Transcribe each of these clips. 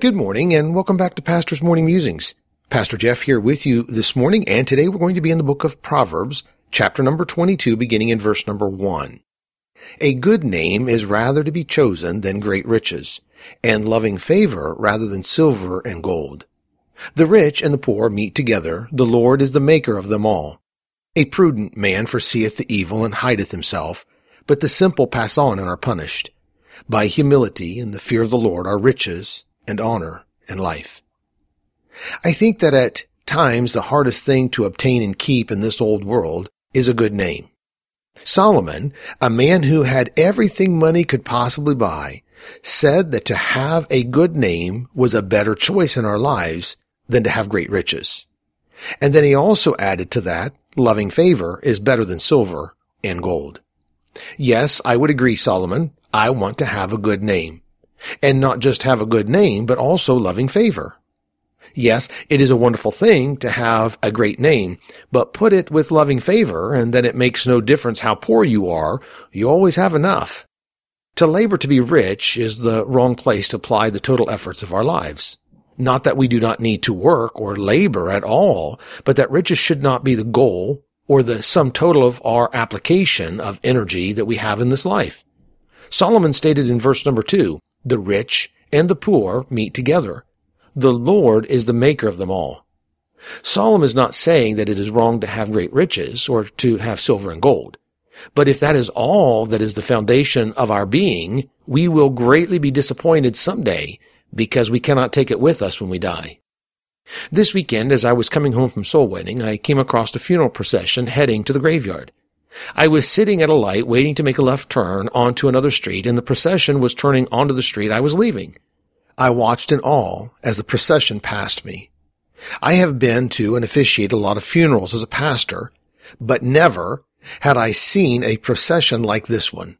Good morning and welcome back to Pastor's Morning Musings. Pastor Jeff here with you this morning and today we're going to be in the book of Proverbs, chapter number 22, beginning in verse number 1. A good name is rather to be chosen than great riches, and loving favor rather than silver and gold. The rich and the poor meet together, the Lord is the maker of them all. A prudent man foreseeth the evil and hideth himself, but the simple pass on and are punished. By humility and the fear of the Lord are riches and honor and life. I think that at times the hardest thing to obtain and keep in this old world is a good name. Solomon, a man who had everything money could possibly buy, said that to have a good name was a better choice in our lives than to have great riches. And then he also added to that, loving favor is better than silver and gold. Yes, I would agree, Solomon. I want to have a good name and not just have a good name, but also loving favor. Yes, it is a wonderful thing to have a great name, but put it with loving favor and then it makes no difference how poor you are. You always have enough. To labor to be rich is the wrong place to apply the total efforts of our lives. Not that we do not need to work or labor at all, but that riches should not be the goal or the sum total of our application of energy that we have in this life. Solomon stated in verse number two, the rich and the poor meet together. The Lord is the maker of them all. Solomon is not saying that it is wrong to have great riches or to have silver and gold. But if that is all that is the foundation of our being, we will greatly be disappointed someday because we cannot take it with us when we die. This weekend, as I was coming home from soul winning, I came across a funeral procession heading to the graveyard. I was sitting at a light waiting to make a left turn onto another street and the procession was turning onto the street I was leaving. I watched in awe as the procession passed me. I have been to and officiated a lot of funerals as a pastor, but never had I seen a procession like this one.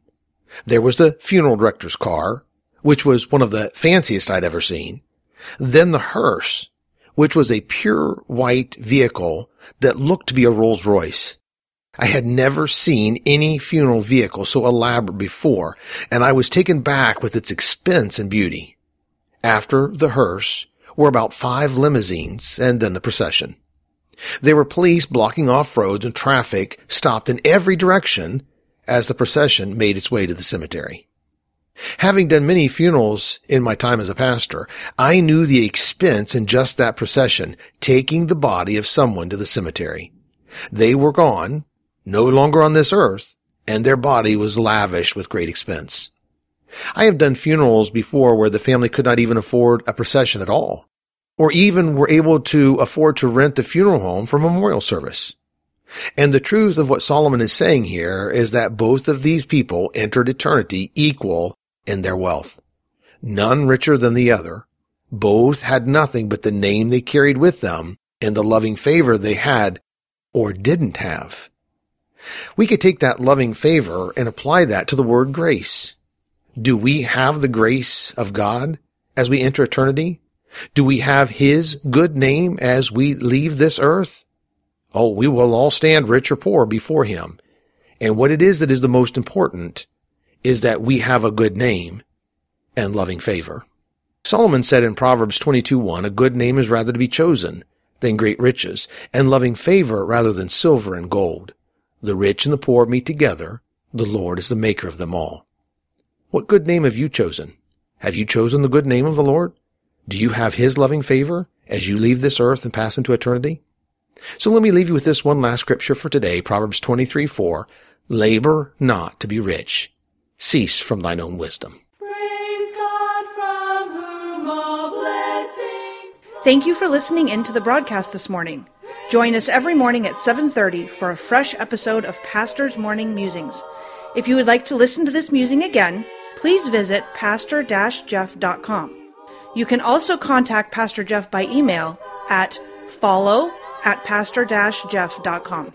There was the funeral director's car, which was one of the fanciest I'd ever seen. Then the hearse, which was a pure white vehicle that looked to be a Rolls Royce. I had never seen any funeral vehicle so elaborate before, and I was taken back with its expense and beauty. After the hearse were about five limousines and then the procession. There were police blocking off roads and traffic stopped in every direction as the procession made its way to the cemetery. Having done many funerals in my time as a pastor, I knew the expense in just that procession, taking the body of someone to the cemetery. They were gone, no longer on this earth, and their body was lavished with great expense. I have done funerals before where the family could not even afford a procession at all, or even were able to afford to rent the funeral home for memorial service. And the truth of what Solomon is saying here is that both of these people entered eternity equal in their wealth. None richer than the other. Both had nothing but the name they carried with them and the loving favor they had or didn't have. We could take that loving favor and apply that to the word grace. Do we have the grace of God as we enter eternity? Do we have His good name as we leave this earth? Oh, we will all stand rich or poor before Him. And what it is that is the most important is that we have a good name and loving favor. Solomon said in Proverbs 22:1, a good name is rather to be chosen than great riches, and loving favor rather than silver and gold. The rich and the poor meet together. The Lord is the maker of them all. What good name have you chosen? Have you chosen the good name of the Lord? Do you have his loving favor as you leave this earth and pass into eternity? So let me leave you with this one last scripture for today, Proverbs 23, 4. Labor not to be rich. Cease from thine own wisdom. Praise God from whom all blessings. Thank you for listening in to the broadcast this morning. Join us every morning at 7:30 for a fresh episode of Pastor's Morning Musings. If you would like to listen to this musing again, please visit pastor-jeff.com. You can also contact Pastor Jeff by email at follow at pastor-jeff.com.